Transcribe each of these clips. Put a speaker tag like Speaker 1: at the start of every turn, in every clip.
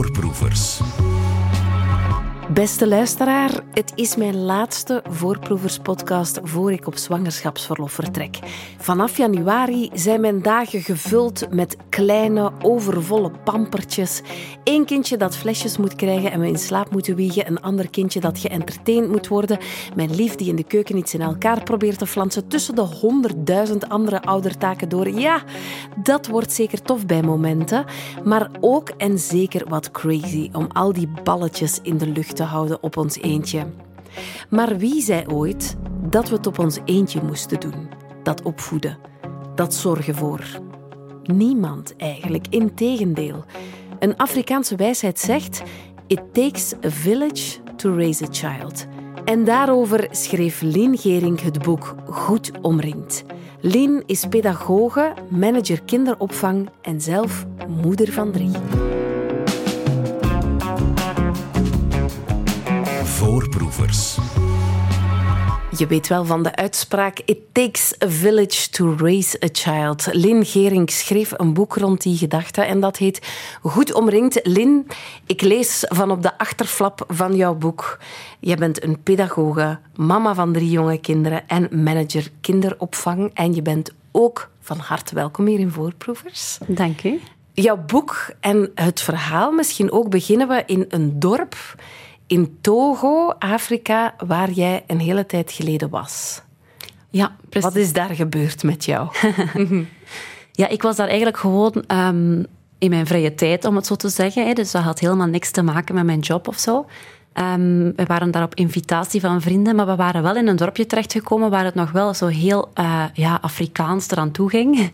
Speaker 1: Voorproevers.
Speaker 2: Beste luisteraar, het is mijn laatste voorproeverspodcast voor ik op zwangerschapsverlof vertrek. Vanaf januari zijn mijn dagen gevuld met kleine, overvolle pampertjes. Eén kindje dat flesjes moet krijgen en we in slaap moeten wiegen. Een ander kindje dat geëntertained moet worden. Mijn lief die in de keuken iets in elkaar probeert te flansen tussen de honderdduizend andere oudertaken door. Ja, dat wordt zeker tof bij momenten. Maar ook en zeker wat crazy om al die balletjes in de lucht te houden op ons eentje. Maar wie zei ooit dat we het op ons eentje moesten doen? Dat opvoeden, dat zorgen voor. Niemand eigenlijk, integendeel. Een Afrikaanse wijsheid zegt: It takes a village to raise a child. En daarover schreef Lien Gering het boek Goed omringd. Lien is pedagoge, manager kinderopvang en zelf moeder van drie.
Speaker 1: Voorproevers.
Speaker 2: Je weet wel van de uitspraak It takes a village to raise a child. Lin Gering schreef een boek rond die gedachte en dat heet Goed omringd. Lin, ik lees van op de achterflap van jouw boek. Je bent een pedagoge, mama van drie jonge kinderen en manager kinderopvang. En je bent ook van harte welkom hier in Voorproevers.
Speaker 3: Dank u.
Speaker 2: Jouw boek en het verhaal, misschien ook beginnen we in een dorp in Togo, Afrika, waar jij een hele tijd geleden was.
Speaker 3: Ja, precies.
Speaker 2: Wat is daar gebeurd met jou?
Speaker 3: ja, ik was daar eigenlijk gewoon um, in mijn vrije tijd, om het zo te zeggen. Hè. Dus dat had helemaal niks te maken met mijn job of zo. Um, we waren daar op invitatie van vrienden, maar we waren wel in een dorpje terechtgekomen waar het nog wel zo heel uh, ja, Afrikaans eraan toe ging.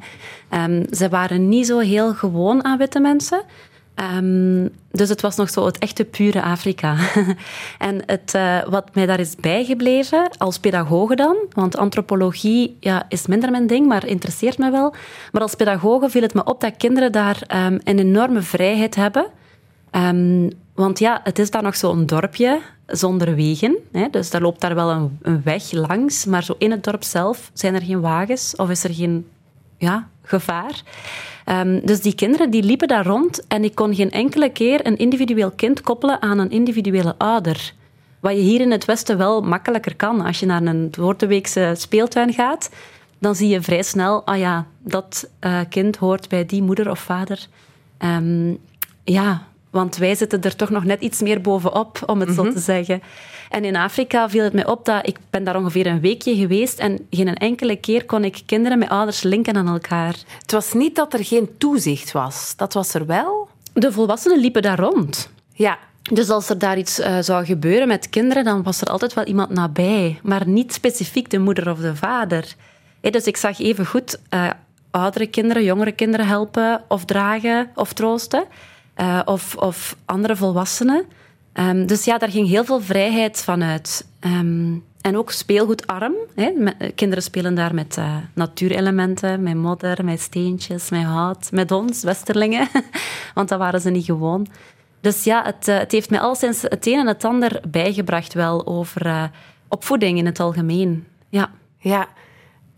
Speaker 3: Um, ze waren niet zo heel gewoon aan witte mensen. Um, dus het was nog zo het echte pure Afrika. en het, uh, wat mij daar is bijgebleven, als pedagoge dan, want antropologie ja, is minder mijn ding, maar interesseert me wel. Maar als pedagoge viel het me op dat kinderen daar um, een enorme vrijheid hebben. Um, want ja, het is daar nog zo'n dorpje zonder wegen. Hè? Dus daar loopt daar wel een, een weg langs, maar zo in het dorp zelf zijn er geen wagens of is er geen ja, gevaar. Um, dus die kinderen die liepen daar rond en ik kon geen enkele keer een individueel kind koppelen aan een individuele ouder. Wat je hier in het Westen wel makkelijker kan. Als je naar een Doordeweekse speeltuin gaat, dan zie je vrij snel, ah ja, dat uh, kind hoort bij die moeder of vader. Um, ja, want wij zitten er toch nog net iets meer bovenop, om het mm -hmm. zo te zeggen. En in Afrika viel het mij op dat ik ben daar ongeveer een weekje geweest en geen enkele keer kon ik kinderen met ouders linken aan elkaar.
Speaker 2: Het was niet dat er geen toezicht was. Dat was er wel.
Speaker 3: De volwassenen liepen daar rond.
Speaker 2: Ja.
Speaker 3: Dus als er daar iets uh, zou gebeuren met kinderen, dan was er altijd wel iemand nabij. Maar niet specifiek de moeder of de vader. Hey, dus ik zag even goed uh, oudere kinderen, jongere kinderen helpen of dragen of troosten. Uh, of, of andere volwassenen. Um, dus ja, daar ging heel veel vrijheid van uit. Um, en ook speelgoedarm. Hè. Kinderen spelen daar met uh, natuurelementen, met modder, met steentjes, met hout, met ons, westerlingen. Want dat waren ze niet gewoon. Dus ja, het, uh, het heeft mij al sinds het een en het ander bijgebracht wel over opvoeding in het algemeen. Ja.
Speaker 2: ja,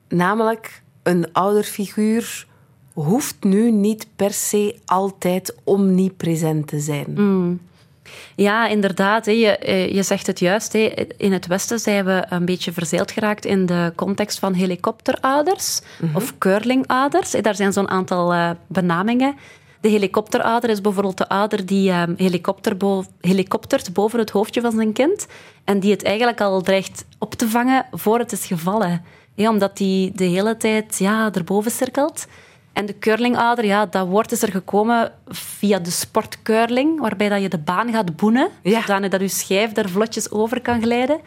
Speaker 2: namelijk een ouderfiguur hoeft nu niet per se altijd omnipresent te zijn.
Speaker 3: Mm. Ja, inderdaad. Je, je zegt het juist. In het Westen zijn we een beetje verzeild geraakt in de context van helikopterouders mm -hmm. of curlingouders. Daar zijn zo'n aantal uh, benamingen. De helikopterouder is bijvoorbeeld de ouder die um, helikopter bo helikoptert boven het hoofdje van zijn kind en die het eigenlijk al dreigt op te vangen voor het is gevallen. Ja, omdat die de hele tijd ja, erboven cirkelt. En de curlingouder, ja, dat woord is er gekomen via de sportcurling, waarbij dat je de baan gaat boenen, ja. zodanig dat je schijf daar vlotjes over kan glijden.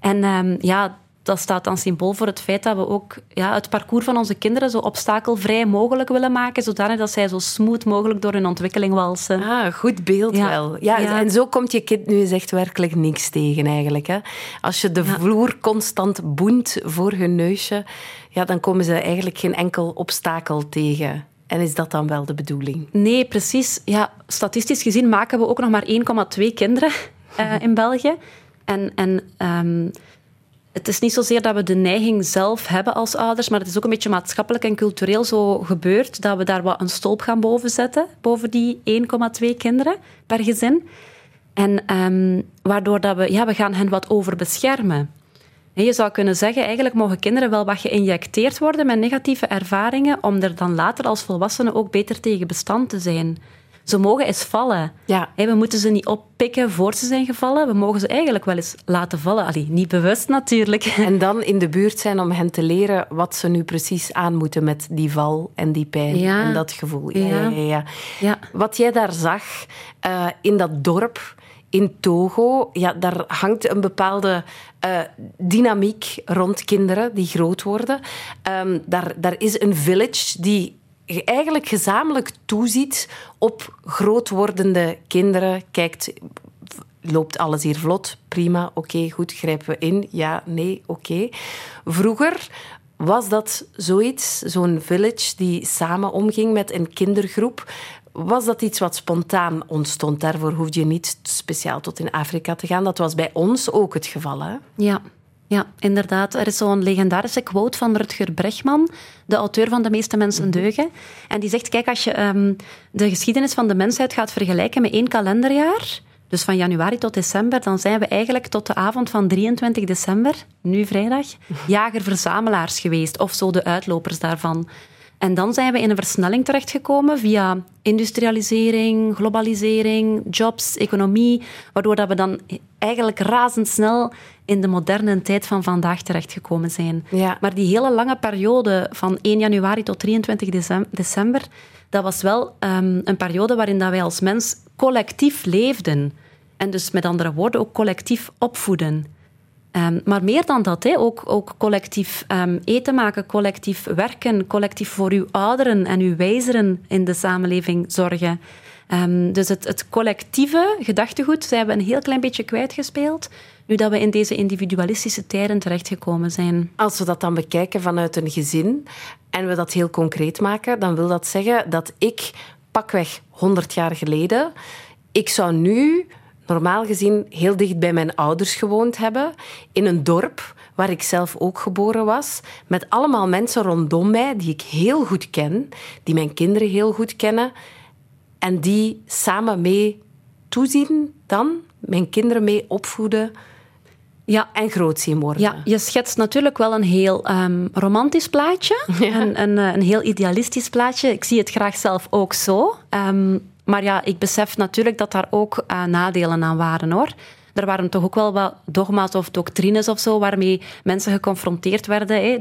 Speaker 3: En um, ja, dat staat dan symbool voor het feit dat we ook ja, het parcours van onze kinderen zo obstakelvrij mogelijk willen maken, zodanig dat zij zo smooth mogelijk door hun ontwikkeling walsen.
Speaker 2: Ah, goed beeld ja. wel. Ja, ja, En zo komt je kind nu eens echt werkelijk niks tegen eigenlijk. Hè? Als je de vloer constant boent voor hun neusje, ja, dan komen ze eigenlijk geen enkel obstakel tegen. En is dat dan wel de bedoeling?
Speaker 3: Nee, precies. Ja, statistisch gezien maken we ook nog maar 1,2 kinderen uh, in België. En... en um, het is niet zozeer dat we de neiging zelf hebben als ouders, maar het is ook een beetje maatschappelijk en cultureel zo gebeurd dat we daar wat een stolp gaan boven zetten, boven die 1,2 kinderen per gezin. En ehm, waardoor dat we, ja, we gaan hen wat overbeschermen. En je zou kunnen zeggen, eigenlijk mogen kinderen wel wat geïnjecteerd worden met negatieve ervaringen, om er dan later als volwassenen ook beter tegen bestand te zijn. Ze mogen eens vallen.
Speaker 2: Ja.
Speaker 3: we moeten ze niet oppikken voor ze zijn gevallen. We mogen ze eigenlijk wel eens laten vallen. Allee, niet bewust natuurlijk.
Speaker 2: En dan in de buurt zijn om hen te leren wat ze nu precies aan moeten met die val en die pijn
Speaker 3: Ja.
Speaker 2: en dat gevoel. Ja,
Speaker 3: Ja.
Speaker 2: ja. Ja, ja.
Speaker 3: Ja.
Speaker 2: Wat jij daar zag eh, in dat dorp in Togo, ja, daar hangt een bepaalde eh, dynamiek rond kinderen die groot worden. Ehm, daar, daar is een village die eigenlijk gezamenlijk toeziet op groot wordende kinderen. Kijkt, loopt alles hier vlot? Prima, oké, goed, grijpen we in? Ja, nee, oké. Vroeger was dat zoiets, zo'n village die samen omging met een kindergroep. Was dat iets wat spontaan ontstond? Daarvoor hoefde je niet speciaal tot in Afrika te gaan. Dat was bij ons ook het geval, hè?
Speaker 3: Ja, ja, inderdaad. Er is zo'n legendarische quote van Rutger Bregman, de auteur van De meeste mensen deugen. En die zegt, kijk, als je ehm, de geschiedenis van de mensheid gaat vergelijken met één kalenderjaar, dus van januari tot december, dan zijn we eigenlijk tot de avond van 23 december, nu vrijdag, jager-verzamelaars geweest, of zo de uitlopers daarvan. En dan zijn we in een versnelling terechtgekomen via industrialisering, globalisering, jobs, economie, waardoor dat we dan eigenlijk razendsnel in de moderne tijd van vandaag terechtgekomen zijn.
Speaker 2: Ja.
Speaker 3: Maar die hele lange periode van 1 januari tot 23 decem- december, dat was wel ehm, een periode waarin dat wij als mens collectief leefden. En dus met andere woorden ook collectief opvoeden. Ehm, maar meer dan dat, ook, ook collectief ehm, eten maken, collectief werken, collectief voor uw ouderen en uw wijzeren in de samenleving zorgen. Ehm, dus het, het collectieve gedachtegoed zijn we een heel klein beetje kwijtgespeeld, nu dat we in deze individualistische tijden terechtgekomen zijn.
Speaker 2: Als we dat dan bekijken vanuit een gezin en we dat heel concreet maken, dan wil dat zeggen dat ik pakweg 100 jaar geleden, ik zou nu normaal gezien heel dicht bij mijn ouders gewoond hebben, in een dorp waar ik zelf ook geboren was, met allemaal mensen rondom mij die ik heel goed ken, die mijn kinderen heel goed kennen en die samen mee toezien dan, mijn kinderen mee opvoeden
Speaker 3: Ja,
Speaker 2: en groot zien worden.
Speaker 3: Ja, je schetst natuurlijk wel een heel ehm, romantisch plaatje. Een, een, eh, een heel idealistisch plaatje. Ik zie het graag zelf ook zo. Ehm, maar ja, ik besef natuurlijk dat daar ook eh, nadelen aan waren hoor. Er waren toch ook wel wat dogma's of doctrines of zo waarmee mensen geconfronteerd werden. Hè.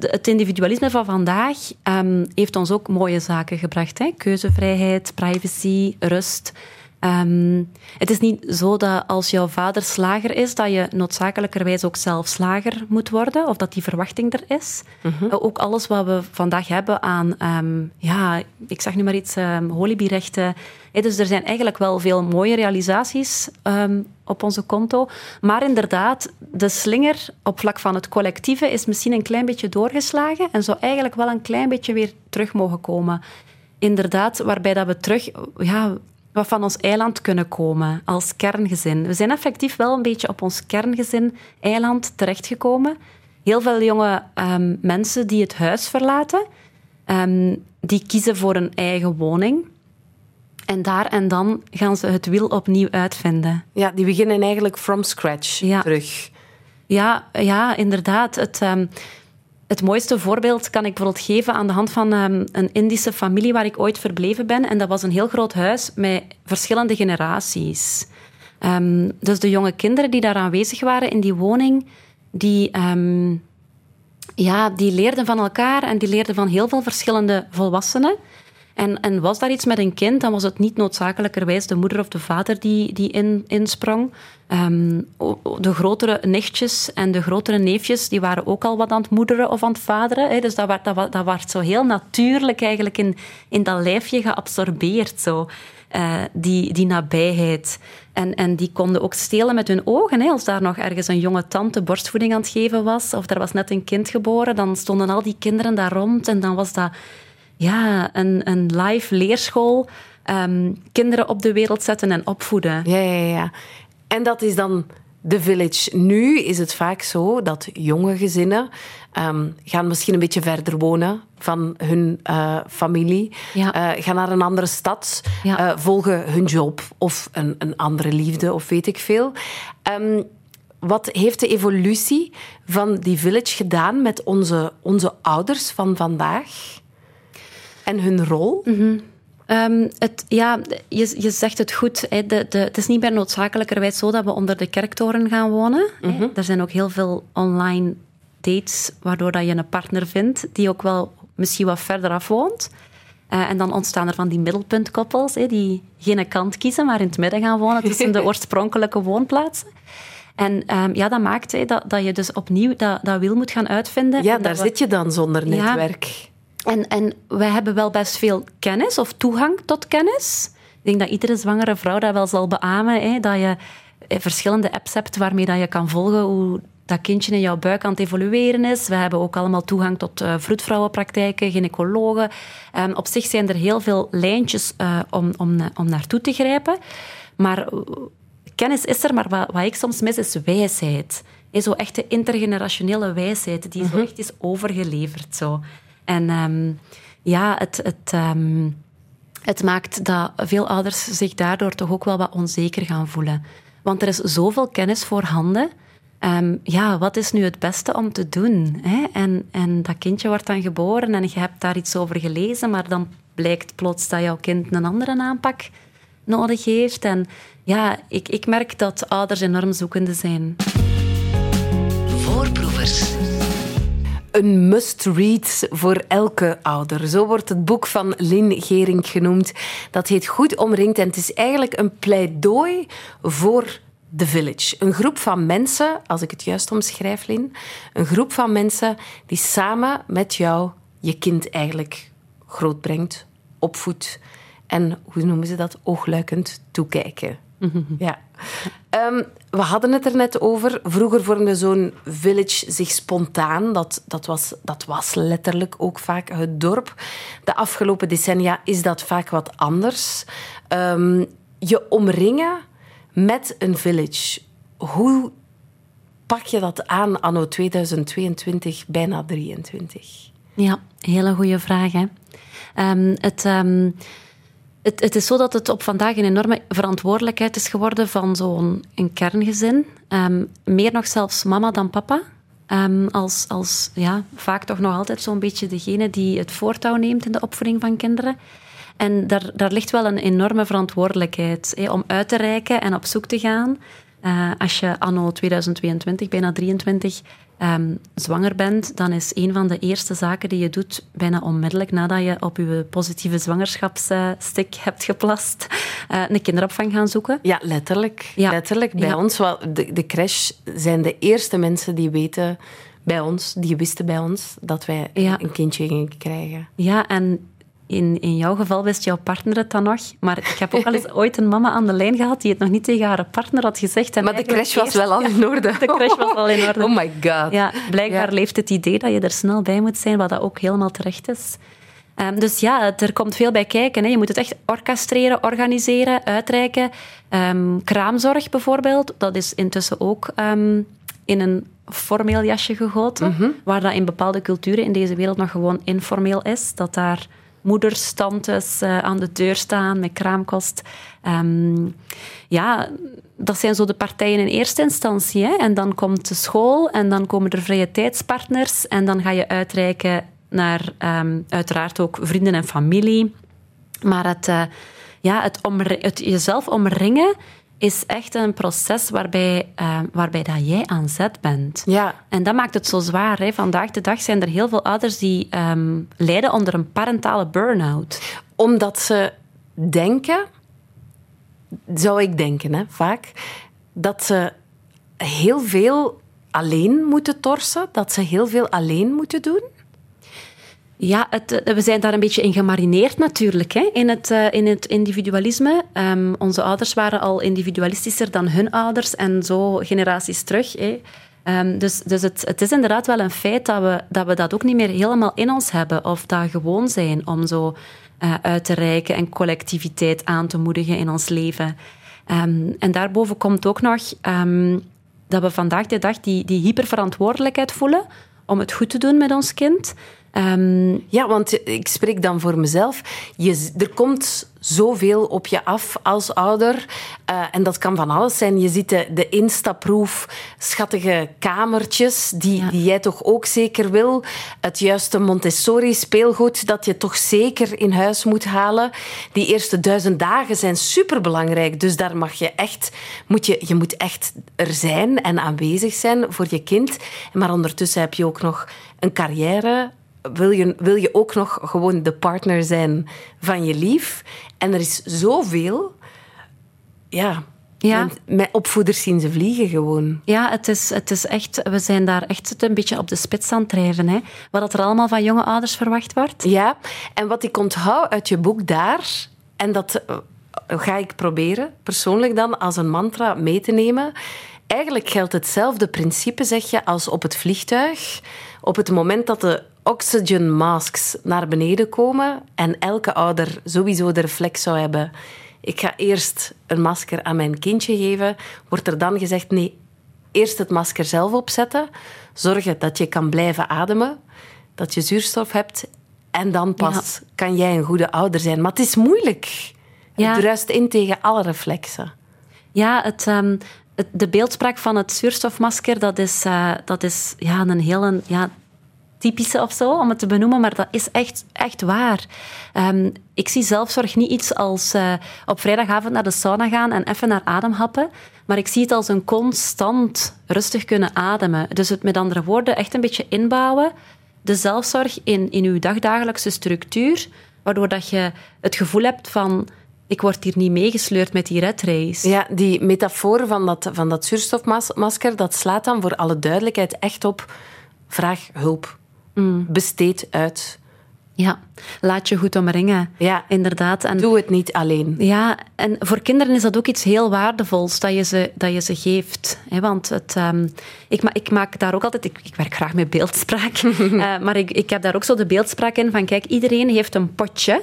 Speaker 3: Het individualisme van vandaag ehm, heeft ons ook mooie zaken gebracht. Hè. Keuzevrijheid, privacy, rust. Ehm, het is niet zo dat als jouw vader slager is, dat je noodzakelijkerwijs ook zelf slager moet worden, of dat die verwachting er is. Uh, Ook alles wat we vandaag hebben aan, ehm, ja, ik zeg nu maar iets, um, holibierechten. Hè, dus er zijn eigenlijk wel veel mooie realisaties op onze konto. Maar inderdaad, de slinger op vlak van het collectieve is misschien een klein beetje doorgeslagen en zou eigenlijk wel een klein beetje weer terug mogen komen inderdaad, waarbij dat we terug ja, wat van ons eiland kunnen komen als kerngezin. We zijn effectief wel een beetje op ons kerngezin-eiland terechtgekomen. Heel veel jonge ehm, mensen die het huis verlaten, ehm, die kiezen voor een eigen woning. En daar en dan gaan ze het wiel opnieuw uitvinden.
Speaker 2: Ja, die beginnen eigenlijk from scratch
Speaker 3: Ja.
Speaker 2: terug.
Speaker 3: Ja, ja inderdaad. Het, ehm, het mooiste voorbeeld kan ik bijvoorbeeld geven aan de hand van ehm, een Indische familie waar ik ooit verbleven ben. En dat was een heel groot huis met verschillende generaties. Ehm, dus de jonge kinderen die daar aanwezig waren in die woning, die, ehm, ja, die leerden van elkaar en die leerden van heel veel verschillende volwassenen. En, en was daar iets met een kind, dan was het niet noodzakelijkerwijs de moeder of de vader die, die in, insprong. Ehm, de grotere nichtjes en de grotere neefjes, die waren ook al wat aan het moederen of aan het vaderen. Hè. Dus dat werd, dat, dat werd zo heel natuurlijk eigenlijk in, in dat lijfje geabsorbeerd, zo. Eh, die, die nabijheid. En, en die konden ook stelen met hun ogen. Hè. Als daar nog ergens een jonge tante borstvoeding aan het geven was, of er was net een kind geboren, dan stonden al die kinderen daar rond en dan was dat ja, een, een live leerschool. ehm, kinderen op de wereld zetten en opvoeden.
Speaker 2: Ja, ja, ja. En dat is dan de village. Nu is het vaak zo dat jonge gezinnen ehm, gaan misschien een beetje verder wonen van hun uh, familie,
Speaker 3: Ja.
Speaker 2: uh, gaan naar een andere stad,
Speaker 3: Ja.
Speaker 2: uh, volgen hun job of een, een andere liefde of weet ik veel. Um, wat heeft de evolutie van die village gedaan met onze, onze ouders van vandaag en hun rol?
Speaker 3: Mm -hmm. Um, het, ja, je, je zegt het goed. De, de, het is niet meer noodzakelijkerwijs zo dat we onder de kerktoren gaan wonen. Mm -hmm. Er zijn ook heel veel online dates waardoor dat je een partner vindt die ook wel misschien wat verder af woont. Uh, en dan ontstaan er van die middelpuntkoppels die geen kant kiezen, maar in het midden gaan wonen tussen de oorspronkelijke woonplaatsen. En um, ja, dat maakt dat, dat je dus opnieuw dat, dat wiel moet gaan uitvinden.
Speaker 2: Ja, daar we, zit je dan zonder netwerk.
Speaker 3: Ja, en, en wij hebben wel best veel kennis of toegang tot kennis. Ik denk dat iedere zwangere vrouw dat wel zal beamen. Hè, dat je verschillende apps hebt waarmee dat je kan volgen hoe dat kindje in jouw buik aan het evolueren is. We hebben ook allemaal toegang tot uh, vroedvrouwenpraktijken, gynaecologen. Um, op zich zijn er heel veel lijntjes uh, om, om, om naartoe te grijpen. Maar kennis is er, maar wat, wat ik soms mis is wijsheid. Hey, zo echte intergenerationele wijsheid die mm -hmm. zo echt is overgeleverd. Zo. En um, ja, het, het, um, het maakt dat veel ouders zich daardoor toch ook wel wat onzeker gaan voelen. Want er is zoveel kennis voorhanden. Um, ja, wat is nu het beste om te doen? Hè? En, en dat kindje wordt dan geboren en je hebt daar iets over gelezen, maar dan blijkt plots dat jouw kind een andere aanpak nodig heeft. En ja, ik, ik merk dat ouders enorm zoekende zijn.
Speaker 1: Voorproevers.
Speaker 2: Een must-read voor elke ouder. Zo wordt het boek van Lynn Gering genoemd. Dat heet Goed omringd en het is eigenlijk een pleidooi voor The Village. Een groep van mensen, als ik het juist omschrijf, Lynn, een groep van mensen die samen met jou je kind eigenlijk grootbrengt, opvoedt en, hoe noemen ze dat, oogluikend toekijken. Ja. Um, we hadden het er net over. Vroeger vormde zo'n village zich spontaan. Dat, dat, was, dat was letterlijk ook vaak het dorp. De afgelopen decennia is dat vaak wat anders. Um, je omringen met een village. Hoe pak je dat aan anno 2022, bijna 23?
Speaker 3: Ja, hele goede vraag. Hè? Um, het... Het, is zo dat het op vandaag een enorme verantwoordelijkheid is geworden van zo'n kerngezin. Um, meer nog zelfs mama dan papa. Um, als, als ja, vaak toch nog altijd zo'n beetje degene die het voortouw neemt in de opvoeding van kinderen. En daar, daar ligt wel een enorme verantwoordelijkheid om uit te reiken en op zoek te gaan. Uh, als je anno 2022, bijna 23, um, zwanger bent, dan is een van de eerste zaken die je doet, bijna onmiddellijk nadat je op je positieve zwangerschapsstick hebt geplast, uh, een kinderopvang gaan zoeken.
Speaker 2: Ja, letterlijk. Ja. letterlijk. Bij ja. ons, de, de crash zijn de eerste mensen die weten bij ons, die wisten bij ons, dat wij ja. een kindje gingen krijgen.
Speaker 3: Ja, en in, in jouw geval wist jouw partner het dan nog. Maar ik heb ook al eens ooit een mama aan de lijn gehad die het nog niet tegen haar partner had gezegd. En
Speaker 2: maar de crash was wel al in orde.
Speaker 3: de crash was al in orde.
Speaker 2: Oh my god.
Speaker 3: Ja, blijkbaar ja. leeft het idee dat je er snel bij moet zijn, wat dat ook helemaal terecht is. Um, dus ja, er komt veel bij kijken. Hè. Je moet het echt orchestreren, organiseren, uitreiken. Um, kraamzorg bijvoorbeeld, dat is intussen ook um, in een formeel jasje gegoten. Mm -hmm. Waar dat in bepaalde culturen in deze wereld nog gewoon informeel is. Dat daar moeders, tantes uh, aan de deur staan met kraamkost. Um, ja, dat zijn zo de partijen in eerste instantie. Hè? En dan komt de school en dan komen er vrije tijdspartners en dan ga je uitreiken naar um, uiteraard ook vrienden en familie. Maar het, uh, ja, het, het jezelf omringen is echt een proces waarbij, uh, waarbij dat jij aan zet bent.
Speaker 2: Ja.
Speaker 3: En dat maakt het zo zwaar. Hè. Vandaag de dag zijn er heel veel ouders die um, lijden onder een parentale burn-out.
Speaker 2: Omdat ze denken, zou ik denken hè, vaak, dat ze heel veel alleen moeten torsen, dat ze heel veel alleen moeten doen.
Speaker 3: Ja, het, we zijn daar een beetje in gemarineerd natuurlijk, hè, in, het, uh, in het individualisme. Um, onze ouders waren al individualistischer dan hun ouders en zo generaties terug. Hè. Um, dus dus het, het is inderdaad wel een feit dat we, dat ook niet meer helemaal in ons hebben of dat gewoon zijn om zo uh, uit te reiken en collectiviteit aan te moedigen in ons leven. Um, en daarboven komt ook nog dat we vandaag de dag die, die hyperverantwoordelijkheid voelen om het goed te doen met ons kind.
Speaker 2: Ehm, ja, want ik spreek dan voor mezelf. Je, er komt zoveel op je af als ouder. Uh, en dat kan van alles zijn. Je ziet de, de instaproef, schattige kamertjes, die, die jij toch ook zeker wil. Het juiste Montessori-speelgoed dat je toch zeker in huis moet halen. Die eerste duizend dagen zijn superbelangrijk. Dus daar mag je echt, moet je, je moet echt er zijn en aanwezig zijn voor je kind. Maar ondertussen heb je ook nog een carrière wil je, wil je ook nog gewoon de partner zijn van je lief. En er is zoveel. Ja, ja. Met opvoeders zien ze vliegen gewoon.
Speaker 3: Ja, het is, het is echt, we zijn daar echt een beetje op de spits aan het drijven. Hè? Wat er allemaal van jonge ouders verwacht wordt.
Speaker 2: Ja, en wat ik onthoud uit je boek daar, en dat eh, ga ik proberen persoonlijk dan als een mantra mee te nemen. Eigenlijk geldt hetzelfde principe, zeg je, als op het vliegtuig. Op het moment dat de oxygen masks naar beneden komen en elke ouder sowieso de reflex zou hebben ik ga eerst een masker aan mijn kindje geven, wordt er dan gezegd nee, eerst het masker zelf opzetten, zorgen dat je kan blijven ademen, dat je zuurstof hebt en dan pas kan jij een goede ouder zijn. Maar het is moeilijk. Ja. Het ruist in tegen alle reflexen.
Speaker 3: Ja, het, um, de beeldspraak van het zuurstofmasker, dat is, uh, dat is ja, een hele ja, typische of zo, om het te benoemen, maar dat is echt, echt waar. Um, ik zie zelfzorg niet iets als uh, op vrijdagavond naar de sauna gaan en even naar adem happen, maar ik zie het als een constant rustig kunnen ademen. Dus het met andere woorden echt een beetje inbouwen, de zelfzorg in, in uw dagdagelijkse structuur, waardoor dat je het gevoel hebt van ik word hier niet meegesleurd met die red race.
Speaker 2: Ja, die metafoor van dat, van dat zuurstofmasker, dat slaat dan voor alle duidelijkheid echt op vraag hulp. Mm. Besteed uit.
Speaker 3: Ja, laat je goed omringen. Ja, inderdaad.
Speaker 2: En, Doe het niet alleen.
Speaker 3: Ja, en voor kinderen is dat ook iets heel waardevols dat je ze, dat je ze geeft. want het, um, ik, ik, maak daar ook altijd... Ik, ik werk graag met beeldspraak. uh, maar ik, ik heb daar ook zo de beeldspraak in van... Kijk, iedereen heeft een potje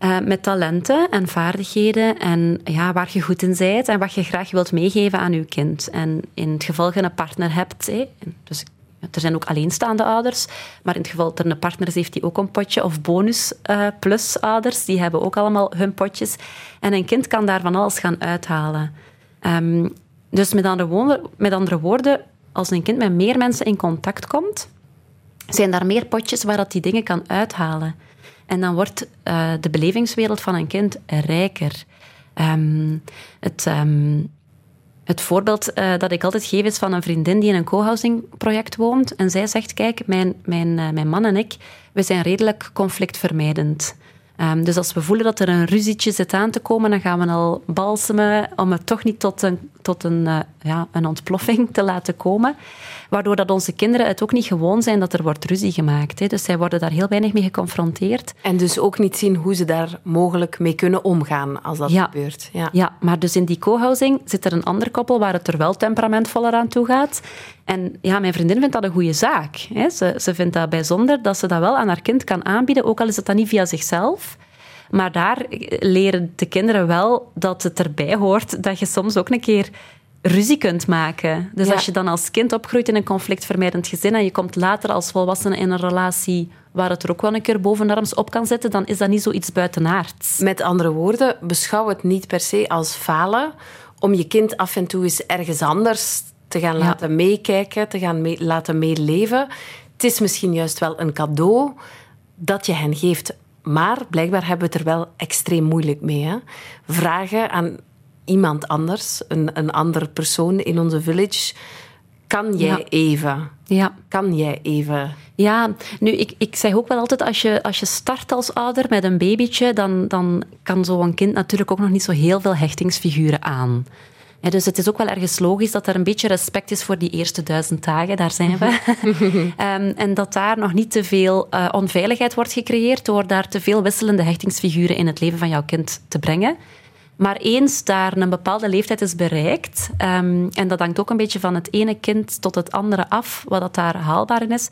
Speaker 3: uh, met talenten en vaardigheden en ja, waar je goed in bent en wat je graag wilt meegeven aan je kind. En in het geval je een partner hebt, hé, dus er zijn ook alleenstaande ouders, maar in het geval dat er een partner is, heeft die ook een potje. Of bonus uh, plus ouders, die hebben ook allemaal hun potjes. En een kind kan daar van alles gaan uithalen. Um, dus met andere, woorden, met andere woorden, als een kind met meer mensen in contact komt, zijn daar meer potjes waar dat die dingen kan uithalen. En dan wordt uh, de belevingswereld van een kind rijker. Um, het, um, het voorbeeld uh, dat ik altijd geef is van een vriendin die in een co-housing project woont. En zij zegt, kijk, mijn, mijn, uh, mijn man en ik, we zijn redelijk conflictvermijdend. Um, dus als we voelen dat er een ruzietje zit aan te komen, dan gaan we al balsemen om het toch niet tot een, tot een, uh, ja, een ontploffing te laten komen. Waardoor dat onze kinderen het ook niet gewoon zijn dat er wordt ruzie gemaakt. Hè. Dus zij worden daar heel weinig mee geconfronteerd.
Speaker 2: En dus ook niet zien hoe ze daar mogelijk mee kunnen omgaan als dat gebeurt.
Speaker 3: Ja. ja, maar dus in die co-housing zit er een ander koppel waar het er wel temperamentvoller aan toe gaat. En ja, mijn vriendin vindt dat een goede zaak. Hè. Ze, ze vindt dat bijzonder dat ze dat wel aan haar kind kan aanbieden, ook al is het dan niet via zichzelf. Maar daar leren de kinderen wel dat het erbij hoort dat je soms ook een keer ruzie kunt maken. Dus als je dan als kind opgroeit in een conflictvermijdend gezin en je komt later als volwassene in een relatie waar het er ook wel een keer bovenarms op kan zitten, dan is dat niet zoiets buitenaards.
Speaker 2: Met andere woorden, beschouw het niet per se als falen om je kind af en toe eens ergens anders te gaan laten meekijken, te gaan laten meeleven. Het is misschien juist wel een cadeau dat je hen geeft. Maar blijkbaar hebben we het er wel extreem moeilijk mee. Hè? Vragen aan iemand anders, een, een andere persoon in onze village. Kan jij even? Ja. Kan jij even?
Speaker 3: Ja, nu, ik, ik zeg ook wel altijd, als je, als je start als ouder met een babytje, dan, dan kan zo'n kind natuurlijk ook nog niet zo heel veel hechtingsfiguren aan. Dus het is ook wel ergens logisch dat er een beetje respect is voor die eerste duizend dagen, daar zijn we. um, en dat daar nog niet te veel uh, onveiligheid wordt gecreëerd door daar te veel wisselende hechtingsfiguren in het leven van jouw kind te brengen. Maar eens daar een bepaalde leeftijd is bereikt, um, en dat hangt ook een beetje van het ene kind tot het andere af, wat dat daar haalbaar in is,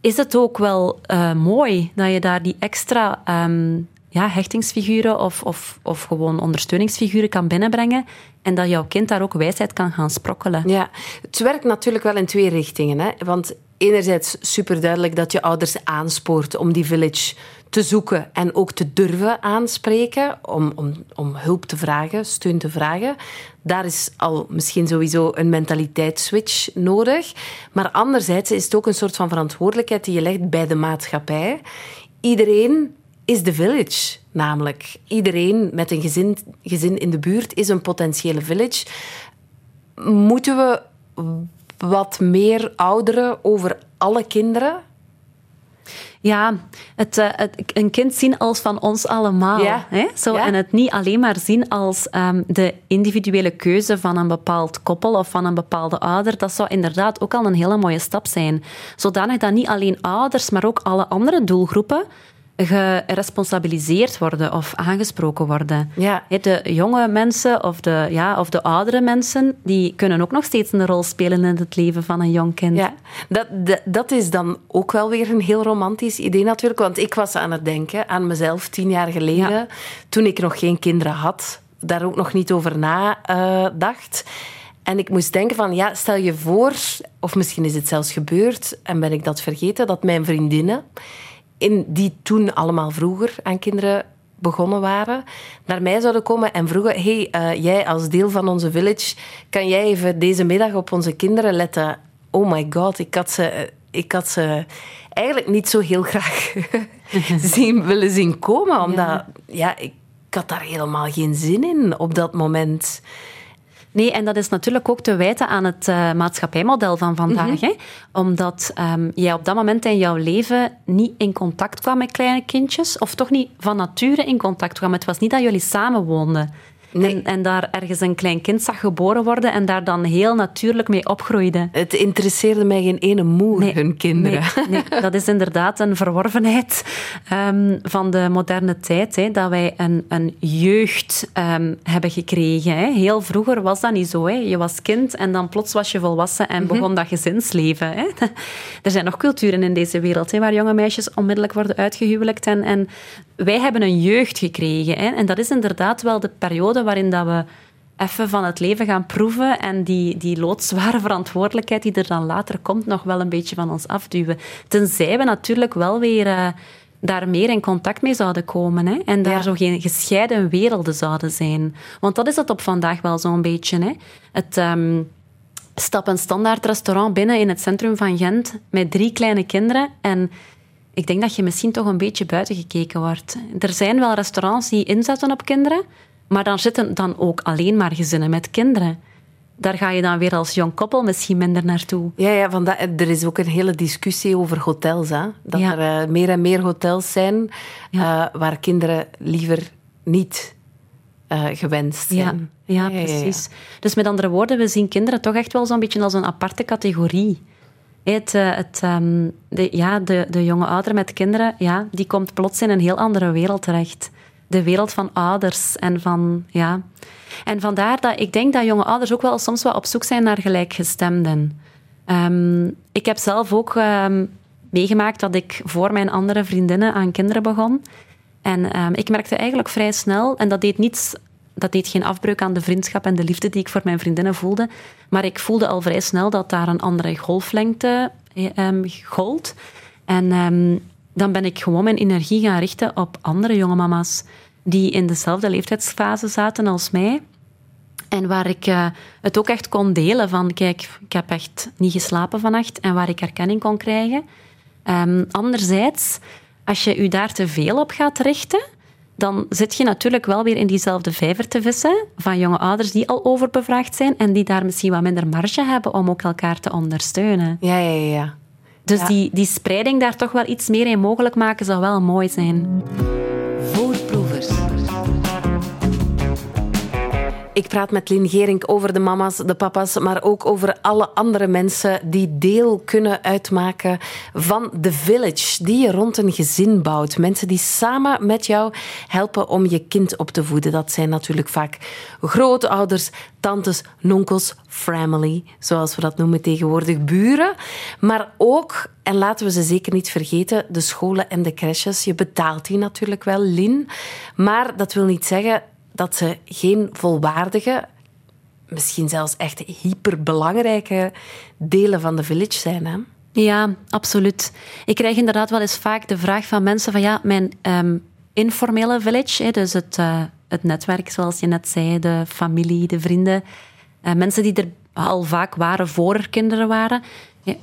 Speaker 3: is het ook wel uh, mooi dat je daar die extra um, ja, hechtingsfiguren of, of, of gewoon ondersteuningsfiguren kan binnenbrengen en dat jouw kind daar ook wijsheid kan gaan sprokkelen.
Speaker 2: Ja, het werkt natuurlijk wel in twee richtingen. Hè? Want enerzijds super duidelijk dat je ouders aanspoort om die village te zoeken en ook te durven aanspreken, om, om, om hulp te vragen, steun te vragen. Daar is al misschien sowieso een mentaliteitsswitch nodig. Maar anderzijds is het ook een soort van verantwoordelijkheid die je legt bij de maatschappij. Iedereen is de village, namelijk. Iedereen met een gezin, gezin in de buurt is een potentiële village. Moeten we wat meer ouderen over alle kinderen
Speaker 3: ja, het, het, een kind zien als van ons allemaal.
Speaker 2: Ja.
Speaker 3: Hè? Zo,
Speaker 2: Ja.
Speaker 3: En het niet alleen maar zien als ehm, de individuele keuze van een bepaald koppel of van een bepaalde ouder. Dat zou inderdaad ook al een hele mooie stap zijn. Zodanig dat niet alleen ouders, maar ook alle andere doelgroepen geresponsabiliseerd worden of aangesproken worden.
Speaker 2: Ja.
Speaker 3: De jonge mensen of de, ja, of de oudere mensen, die kunnen ook nog steeds een rol spelen in het leven van een jong kind.
Speaker 2: Ja, dat, dat, dat is dan ook wel weer een heel romantisch idee natuurlijk. Want ik was aan het denken aan mezelf tien jaar geleden,
Speaker 3: Ja.
Speaker 2: toen ik nog geen kinderen had, daar ook nog niet over nadacht. en ik moest denken van, ja, stel je voor, of misschien is het zelfs gebeurd en ben ik dat vergeten, dat mijn vriendinnen, in, die toen allemaal vroeger aan kinderen begonnen waren, naar mij zouden komen en vroegen: hey, eh, jij als deel van onze village, kan jij even deze middag op onze kinderen letten? Oh my god, ik had ze, ik had ze eigenlijk niet zo heel graag zien, willen zien komen, omdat ja. ik, ik had daar helemaal geen zin in op dat moment.
Speaker 3: Nee, en dat is natuurlijk ook te wijten aan het eh, maatschappijmodel van vandaag. hè? Omdat ehm, jij op dat moment in jouw leven niet in contact kwam met kleine kindjes, of toch niet van nature in contact kwam. Het was niet dat jullie samen woonden.
Speaker 2: Nee.
Speaker 3: En, en daar ergens een klein kind zag geboren worden en daar dan heel natuurlijk mee opgroeide.
Speaker 2: Het interesseerde mij geen ene moer,
Speaker 3: Nee,
Speaker 2: hun kinderen.
Speaker 3: Nee, nee, dat is inderdaad een verworvenheid ehm, van de moderne tijd. Hè, dat wij een, een jeugd ehm, hebben gekregen. Hè. Heel vroeger was dat niet zo. Hè. Je was kind en dan plots was je volwassen en begon dat gezinsleven. Hè. Er zijn nog culturen in deze wereld hè, waar jonge meisjes onmiddellijk worden uitgehuwelijkt. En, en wij hebben een jeugd gekregen. Hè. En dat is inderdaad wel de periode waarin dat we even van het leven gaan proeven en die, die loodzware verantwoordelijkheid die er dan later komt nog wel een beetje van ons afduwen. Tenzij we natuurlijk wel weer eh, daar meer in contact mee zouden komen hè? en daar
Speaker 2: Ja.
Speaker 3: zo geen gescheiden werelden zouden zijn. Want dat is het op vandaag wel zo'n beetje. Hè? Het... ehm, stap een standaard restaurant binnen in het centrum van Gent met drie kleine kinderen en ik denk dat je misschien toch een beetje buiten gekeken wordt. Er zijn wel restaurants die inzetten op kinderen, maar dan zitten dan ook alleen maar gezinnen met kinderen. Daar ga je dan weer als jong koppel misschien minder naartoe.
Speaker 2: Ja, ja van dat, er is ook een hele discussie over hotels. Hè? Dat
Speaker 3: Ja.
Speaker 2: er eh, meer en meer hotels zijn
Speaker 3: Ja.
Speaker 2: eh, waar kinderen liever niet eh, gewenst
Speaker 3: Ja,
Speaker 2: zijn.
Speaker 3: ja, precies. Dus met andere woorden, we zien kinderen toch echt wel zo'n beetje als een aparte categorie. Het, het, ehm, de, ja, de, de jonge ouder met kinderen, ja, die komt plots in een heel andere wereld terecht. De wereld van ouders en van, ja. En vandaar dat ik denk dat jonge ouders ook wel soms wel op zoek zijn naar gelijkgestemden. Ehm, ik heb zelf ook ehm, meegemaakt dat ik voor mijn andere vriendinnen aan kinderen begon. En ehm, ik merkte eigenlijk vrij snel, en dat deed niets dat deed geen afbreuk aan de vriendschap en de liefde die ik voor mijn vriendinnen voelde. Maar ik voelde al vrij snel dat daar een andere golflengte ehm, gold. En dan ben ik gewoon mijn energie gaan richten op andere jonge mama's die in dezelfde leeftijdsfase zaten als mij. En waar ik eh, het ook echt kon delen van, kijk, ik heb echt niet geslapen vannacht en waar ik erkenning kon krijgen. Ehm, anderzijds, als je je daar te veel op gaat richten, dan zit je natuurlijk wel weer in diezelfde vijver te vissen van jonge ouders die al overbevraagd zijn en die daar misschien wat minder marge hebben om ook elkaar te ondersteunen.
Speaker 2: Ja, ja, ja.
Speaker 3: Dus
Speaker 2: Ja.
Speaker 3: die, die spreiding daar toch wel iets meer in mogelijk maken zou wel mooi zijn.
Speaker 2: Ik praat met Lien Gerink over de mama's, de papa's, maar ook over alle andere mensen die deel kunnen uitmaken van de village die je rond een gezin bouwt. Mensen die samen met jou helpen om je kind op te voeden. Dat zijn natuurlijk vaak grootouders, tantes, nonkels, family, zoals we dat noemen tegenwoordig, buren. Maar ook, en laten we ze zeker niet vergeten, de scholen en de crèches. Je betaalt die natuurlijk wel, Lin. Maar dat wil niet zeggen dat ze geen volwaardige, misschien zelfs echt hyperbelangrijke delen van de village zijn. Hè?
Speaker 3: Ja, absoluut. Ik krijg inderdaad wel eens vaak de vraag van mensen van ja, mijn ehm, informele village, hè, dus het, uh, het netwerk zoals je net zei, de familie, de vrienden, uh, mensen die er al vaak waren voor er kinderen waren,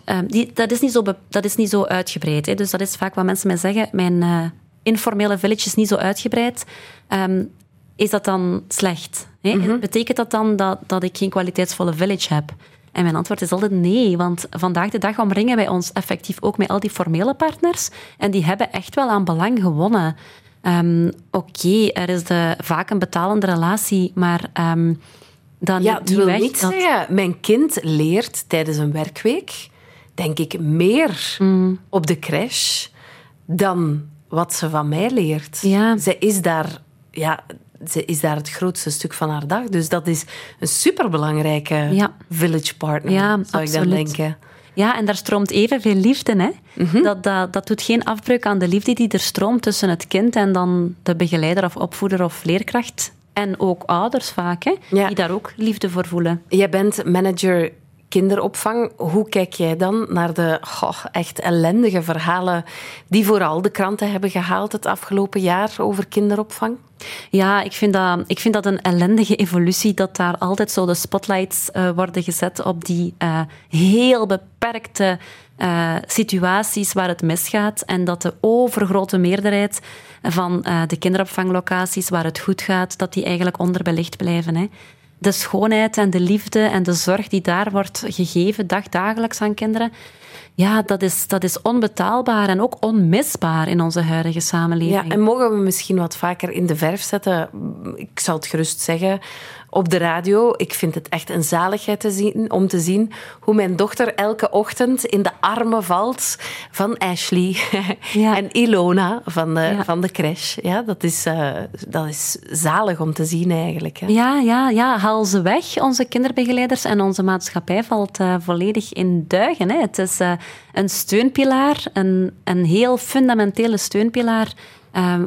Speaker 3: um, die, dat, is niet zo dat is niet zo uitgebreid. Hè. Dus dat is vaak wat mensen mij zeggen, mijn uh, informele village is niet zo uitgebreid. Um, is dat dan slecht? Hè? Mm -hmm. Betekent dat dan dat, dat ik geen kwaliteitsvolle village heb? En mijn antwoord is altijd nee, want vandaag de dag omringen wij ons effectief ook met al die formele partners en die hebben echt wel aan belang gewonnen. Um, Oké, okay, er is de, vaak een betalende relatie, maar um, dan
Speaker 2: ja, het wil niet dat... zeggen, mijn kind leert tijdens een werkweek, denk ik, meer mm. op de crash dan wat ze van mij leert.
Speaker 3: Ja.
Speaker 2: Zij is daar ja, ze is daar het grootste stuk van haar dag. Dus dat is een superbelangrijke ja. village partner, ja, zou absoluut. ik dan denken.
Speaker 3: Ja, en daar stroomt evenveel liefde. Hè? Mm -hmm. dat, dat, dat doet geen afbreuk aan de liefde die er stroomt tussen het kind en dan de begeleider of opvoeder of leerkracht. En ook ouders vaak, hè, ja. die daar ook liefde voor voelen.
Speaker 2: Jij bent manager kinderopvang. Hoe kijk jij dan naar de echt ellendige verhalen die vooral de kranten hebben gehaald het afgelopen jaar over kinderopvang?
Speaker 3: Ja, ik vind, dat, ik vind dat een ellendige evolutie dat daar altijd zo de spotlights uh, worden gezet op die uh, heel beperkte uh, situaties waar het misgaat en dat de overgrote meerderheid van de kinderopvanglocaties waar het goed gaat, dat die eigenlijk onderbelicht blijven. Hè de schoonheid en de liefde en de zorg die daar wordt gegeven, dagdagelijks aan kinderen, ja, dat is, dat is onbetaalbaar en ook onmisbaar in onze huidige samenleving.
Speaker 2: Ja, en mogen we misschien wat vaker in de verf zetten? Ik zal het gerust zeggen op de radio. Ik vind het echt een zaligheid te zien, om te zien hoe mijn dochter elke ochtend in de armen valt van Ashley ja. en Ilona van de, ja. van de crash. Ja, dat, is, uh, dat is zalig om te zien eigenlijk. Hè.
Speaker 3: Ja, ja, ja, haal ze weg. Onze kinderbegeleiders en onze maatschappij valt uh, volledig in duigen. Hè. Het is uh, een steunpilaar, een, een heel fundamentele steunpilaar,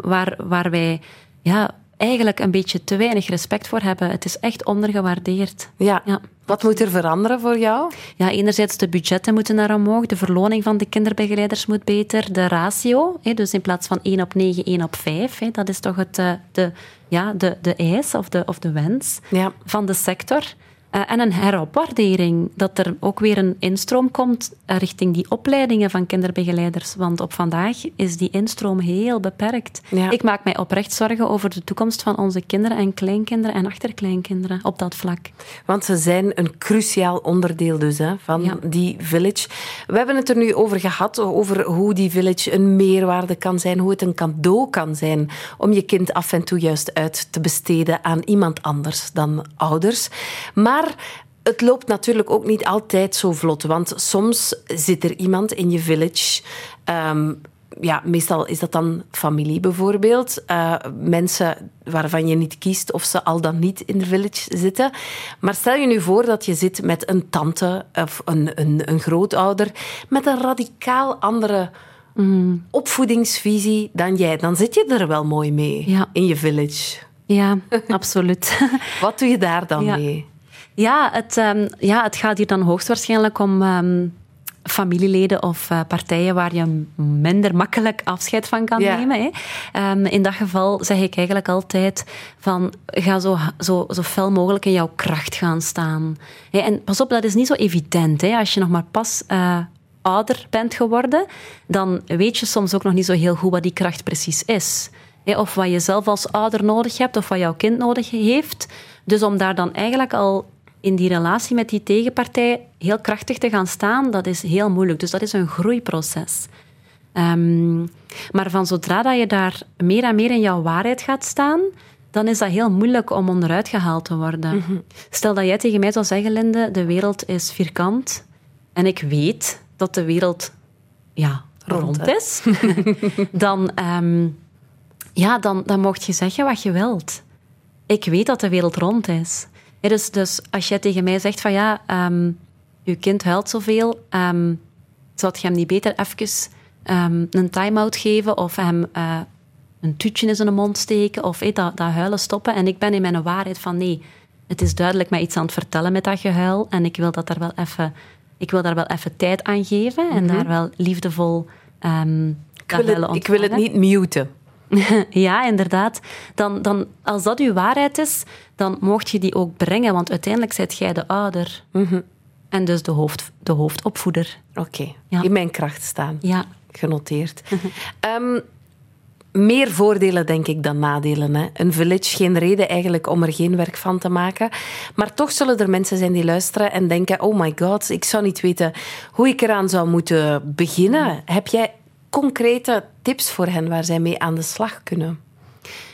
Speaker 3: waar, waar wij... Ja, eigenlijk een beetje te weinig respect voor hebben. Het is echt ondergewaardeerd.
Speaker 2: Ja. ja. Wat moet er veranderen voor jou?
Speaker 3: Ja, enerzijds de budgetten moeten naar omhoog, de verloning van de kinderbegeleiders moet beter, de ratio, dus in plaats van 1 op 9, 1 op 5, dat is toch het, eh, de, ja, de, de eis of de, of de wens ja. van de sector. Uh, en een heropwaardering, dat er ook weer een instroom komt uh, richting die opleidingen van kinderbegeleiders. Want op vandaag is die instroom heel beperkt. Ja. Ik maak mij oprecht zorgen over de toekomst van onze kinderen en kleinkinderen en achterkleinkinderen op dat vlak.
Speaker 2: Want ze zijn een cruciaal onderdeel dus hè, van ja. die village. We hebben het er nu over gehad, over hoe die village een meerwaarde kan zijn, hoe het een cadeau kan zijn om je kind af en toe juist uit te besteden aan iemand anders dan ouders. Maar maar het loopt natuurlijk ook niet altijd zo vlot. Want soms zit er iemand in je village. Um, ja, meestal is dat dan familie bijvoorbeeld. Uh, mensen waarvan je niet kiest of ze al dan niet in de village zitten. Maar stel je nu voor dat je zit met een tante of een, een, een grootouder met een radicaal andere mm. opvoedingsvisie dan jij. Dan zit je er wel mooi mee
Speaker 3: ja.
Speaker 2: in je village.
Speaker 3: Ja, absoluut.
Speaker 2: Wat doe je daar dan ja. mee?
Speaker 3: Ja het, um, ja, het gaat hier dan hoogstwaarschijnlijk om um, familieleden of uh, partijen waar je minder makkelijk afscheid van kan ja. nemen. Hè. Um, in dat geval zeg ik eigenlijk altijd van ga zo, zo, zo fel mogelijk in jouw kracht gaan staan. Hè. En pas op, dat is niet zo evident. Hè. Als je nog maar pas uh, ouder bent geworden, dan weet je soms ook nog niet zo heel goed wat die kracht precies is. Of wat je zelf als ouder nodig hebt, of wat jouw kind nodig heeft. Dus om daar dan eigenlijk al in die relatie met die tegenpartij heel krachtig te gaan staan, dat is heel moeilijk. Dus dat is een groeiproces. Um, maar van zodra dat je daar meer en meer in jouw waarheid gaat staan, dan is dat heel moeilijk om onderuit gehaald te worden.
Speaker 2: Mhm.
Speaker 3: Stel dat jij tegen mij zou zeggen, Linde, de wereld is vierkant en ik weet dat de wereld ja,
Speaker 2: Rond,
Speaker 3: is, dan, ehm, ja, dan, dan mocht je zeggen wat je wilt. Ik weet dat de wereld rond is. Ja, dus, dus als jij tegen mij zegt van ja, je kind huilt zoveel, ehm zou je hem niet beter even ehm, een time-out geven of hem eh, een tuutje in zijn mond steken of dat, dat huilen stoppen? En ik ben in mijn waarheid van nee, het is duidelijk mij iets aan het vertellen met dat gehuil en ik wil, dat daar, wel even, ik wil daar wel even tijd aan geven en daar wel liefdevol ehm
Speaker 2: Ik wil, het, ik wil het niet muten.
Speaker 3: ja, inderdaad. Dan, dan, als dat uw waarheid is, dan mocht je die ook brengen, want uiteindelijk zijt jij de ouder. En dus de, hoofd, de hoofdopvoeder.
Speaker 2: Oké,
Speaker 3: Ja.
Speaker 2: in mijn kracht staan.
Speaker 3: Ja.
Speaker 2: Genoteerd. Ehm, meer voordelen, denk ik, dan nadelen. Hè? Een village, geen reden eigenlijk om er geen werk van te maken. Maar toch zullen er mensen zijn die luisteren en denken... Oh my god, ik zou niet weten hoe ik eraan zou moeten beginnen. Heb jij concrete tips voor hen waar zij mee aan de slag kunnen?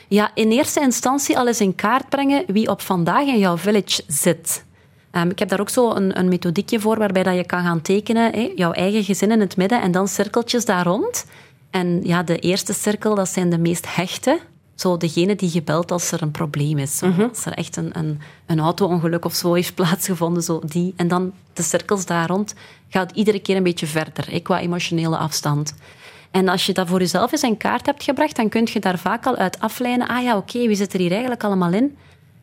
Speaker 3: Ja, in eerste instantie al eens in kaart brengen wie op vandaag in jouw village zit. Ehm, ik heb daar ook zo een, een methodiekje voor waarbij dat je kan gaan tekenen, jouw eigen gezin in het midden en dan cirkeltjes daar rond. En ja, de eerste cirkel, dat zijn de meest hechte. Zo degene die gebeld als er een probleem is. Zo, Als er echt een, een, een auto-ongeluk of zo heeft plaatsgevonden, zo die. En dan de cirkels daar rond gaat iedere keer een beetje verder, qua emotionele afstand. En als je dat voor jezelf eens in kaart hebt gebracht, dan kun je daar vaak al uit afleiden. Ah ja, oké, wie zit er hier eigenlijk allemaal in?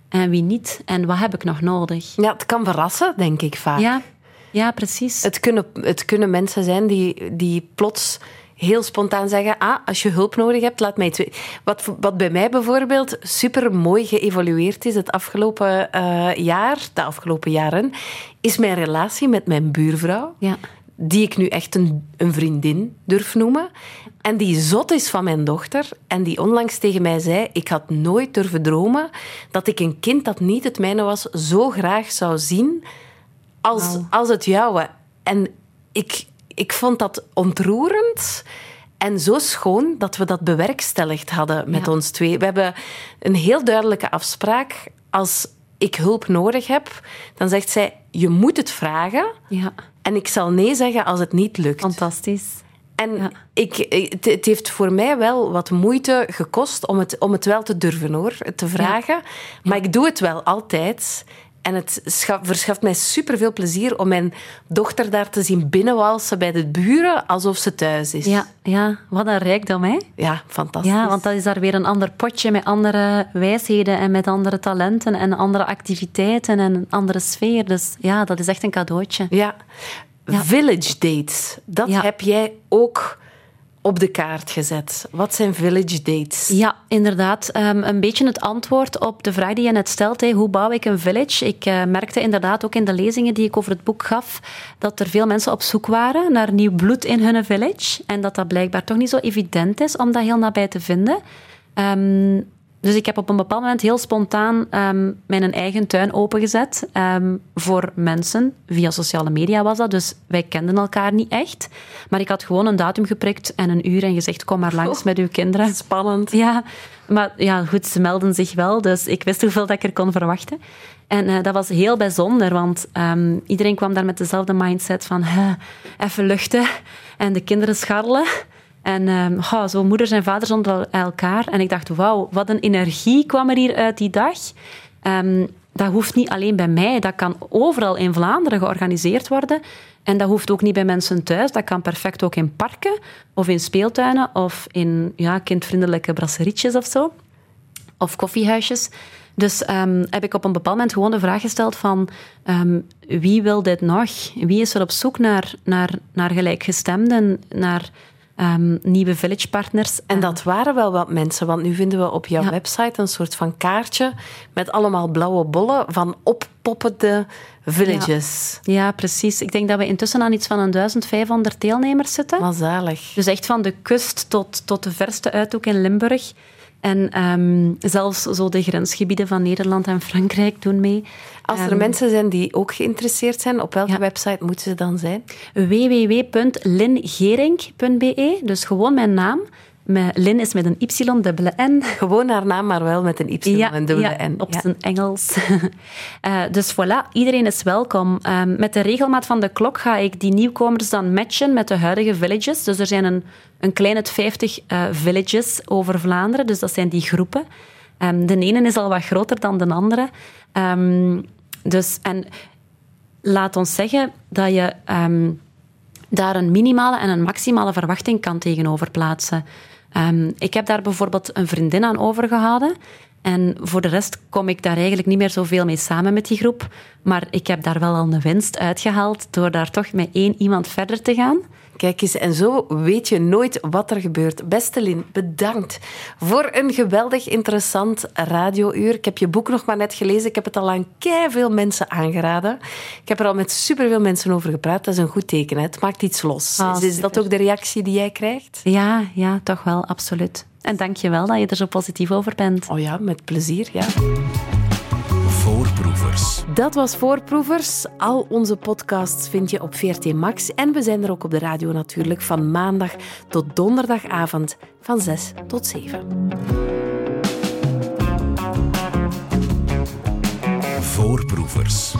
Speaker 3: En wie niet? En wat heb ik nog nodig?
Speaker 2: Ja, het kan verrassen, denk ik vaak.
Speaker 3: Ja, ja precies.
Speaker 2: Het kunnen, het kunnen mensen zijn die, die plots heel spontaan zeggen: Ah, als je hulp nodig hebt, laat mij het weten. Wat, wat bij mij bijvoorbeeld super mooi geëvolueerd is het afgelopen eh, jaar, de afgelopen jaren, is mijn relatie met mijn buurvrouw.
Speaker 3: Ja.
Speaker 2: Die ik nu echt een, een vriendin durf noemen. En die zot is van mijn dochter. En die onlangs tegen mij zei: Ik had nooit durven dromen dat ik een kind dat niet het mijne was, zo graag zou zien als, als het jouwe. En ik, ik vond dat ontroerend en zo schoon dat we dat bewerkstelligd hadden met
Speaker 3: Ja.
Speaker 2: ons twee. We hebben een heel duidelijke afspraak. Als ik hulp nodig heb, dan zegt zij: Je moet het vragen.
Speaker 3: Ja,
Speaker 2: En ik zal nee zeggen als het niet lukt.
Speaker 3: fantastisch.
Speaker 2: En
Speaker 3: Ja.
Speaker 2: ik, het, heeft voor mij wel wat moeite gekost om het, om het wel te durven, hoor. Te vragen. Maar ik doe het wel altijd. En het scha- verschaft mij superveel plezier om mijn dochter daar te zien binnenwalsen bij de buren, alsof ze thuis is.
Speaker 3: Ja, ja, wat een rijkdom, hè?
Speaker 2: Ja, fantastisch.
Speaker 3: Ja, want dat is daar weer een ander potje met andere wijsheden en met andere talenten en andere activiteiten en een andere sfeer. Dus ja, dat is echt een cadeautje.
Speaker 2: Ja.
Speaker 3: Ja.
Speaker 2: Village dates, dat
Speaker 3: Ja.
Speaker 2: heb jij ook op de kaart gezet. Wat zijn village dates?
Speaker 3: Ja, inderdaad. Ehm, een beetje het antwoord op de vraag die je net stelt. hoe bouw ik een village? Ik eh, merkte inderdaad ook in de lezingen die ik over het boek gaf, dat er veel mensen op zoek waren naar nieuw bloed in hun village. En dat dat blijkbaar toch niet zo evident is om dat heel nabij te vinden. Ehm, dus ik heb op een bepaald moment heel spontaan ehm, mijn eigen tuin opengezet ehm, voor mensen. Via sociale media was dat, dus wij kenden elkaar niet echt. Maar ik had gewoon een datum geprikt en een uur en gezegd, kom maar langs
Speaker 2: Oh.
Speaker 3: met uw kinderen.
Speaker 2: Spannend.
Speaker 3: Ja, maar ja, goed, ze melden zich wel, dus ik wist hoeveel dat ik er kon verwachten. En eh, dat was heel bijzonder, want ehm, iedereen kwam daar met dezelfde mindset van "Huh, even luchten en de kinderen scharrelen. En oh, zo moeders en vaders onder elkaar. En ik dacht, wauw, wat een energie kwam er hier uit die dag. Ehm, dat hoeft niet alleen bij mij, dat kan overal in Vlaanderen georganiseerd worden. En dat hoeft ook niet bij mensen thuis, dat kan perfect ook in parken of in speeltuinen of in ja, kindvriendelijke brasserietjes of zo of koffiehuisjes. Dus ehm, heb ik op een bepaald moment gewoon de vraag gesteld van wie wil dit nog? Wie is er op zoek naar, naar, naar gelijkgestemden, naar ehm, nieuwe villagepartners?
Speaker 2: En dat waren wel wat mensen, want nu vinden we op jouw
Speaker 3: Ja.
Speaker 2: website een soort van kaartje met allemaal blauwe bollen van oppoppende villages.
Speaker 3: Ja, precies. Ik denk dat we intussen aan iets van een 1500 deelnemers zitten.
Speaker 2: Wat zalig.
Speaker 3: Dus echt van de kust tot, tot de verste uithoek in Limburg. En ehm, zelfs zo de grensgebieden van Nederland en Frankrijk doen mee.
Speaker 2: Als er
Speaker 3: Ehm,
Speaker 2: mensen zijn die ook geïnteresseerd zijn, op welke
Speaker 3: Ja.
Speaker 2: website moeten ze dan zijn?
Speaker 3: www.lingering.be, dus gewoon mijn naam. Met, Lin is met een Y, dubbele N.
Speaker 2: Gewoon haar naam, maar wel met een Y
Speaker 3: Ja,
Speaker 2: en dubbele
Speaker 3: ja,
Speaker 2: N.
Speaker 3: op
Speaker 2: Ja.
Speaker 3: zijn Engels. Eh, dus voilà, iedereen is welkom. Ehm, met de regelmaat van de klok ga ik die nieuwkomers dan matchen met de huidige villages. Dus er zijn een, een kleine 50 eh, villages over Vlaanderen, dus dat zijn die groepen. Ehm, de ene is al wat groter dan de andere. Ehm, dus, en laat ons zeggen dat je daar een minimale en een maximale verwachting kan tegenover plaatsen. Ehm, ik heb daar bijvoorbeeld een vriendin aan overgehouden. En voor de rest kom ik daar eigenlijk niet meer zoveel mee samen met die groep. Maar ik heb daar wel al een winst uitgehaald door daar toch met één iemand verder te gaan.
Speaker 2: Kijk eens, en zo weet je nooit wat er gebeurt. Beste Lin, bedankt voor een geweldig interessant radiouur. Ik heb je boek nog maar net gelezen. Ik heb het al aan veel mensen aangeraden. Ik heb er al met superveel mensen over gepraat. Dat is een goed teken. Hè? Het maakt iets los.
Speaker 3: Ah,
Speaker 2: is, is dat ook de reactie die jij krijgt?
Speaker 3: Ja, ja, toch wel, absoluut. En dank je wel dat je er zo positief over bent.
Speaker 2: Oh ja, met plezier, ja.
Speaker 1: Voorproevers.
Speaker 2: Dat was Voorproevers. Al onze podcasts vind je op VRT Max. En we zijn er ook op de radio natuurlijk van maandag tot donderdagavond van 6 tot 7.
Speaker 1: Voorproevers.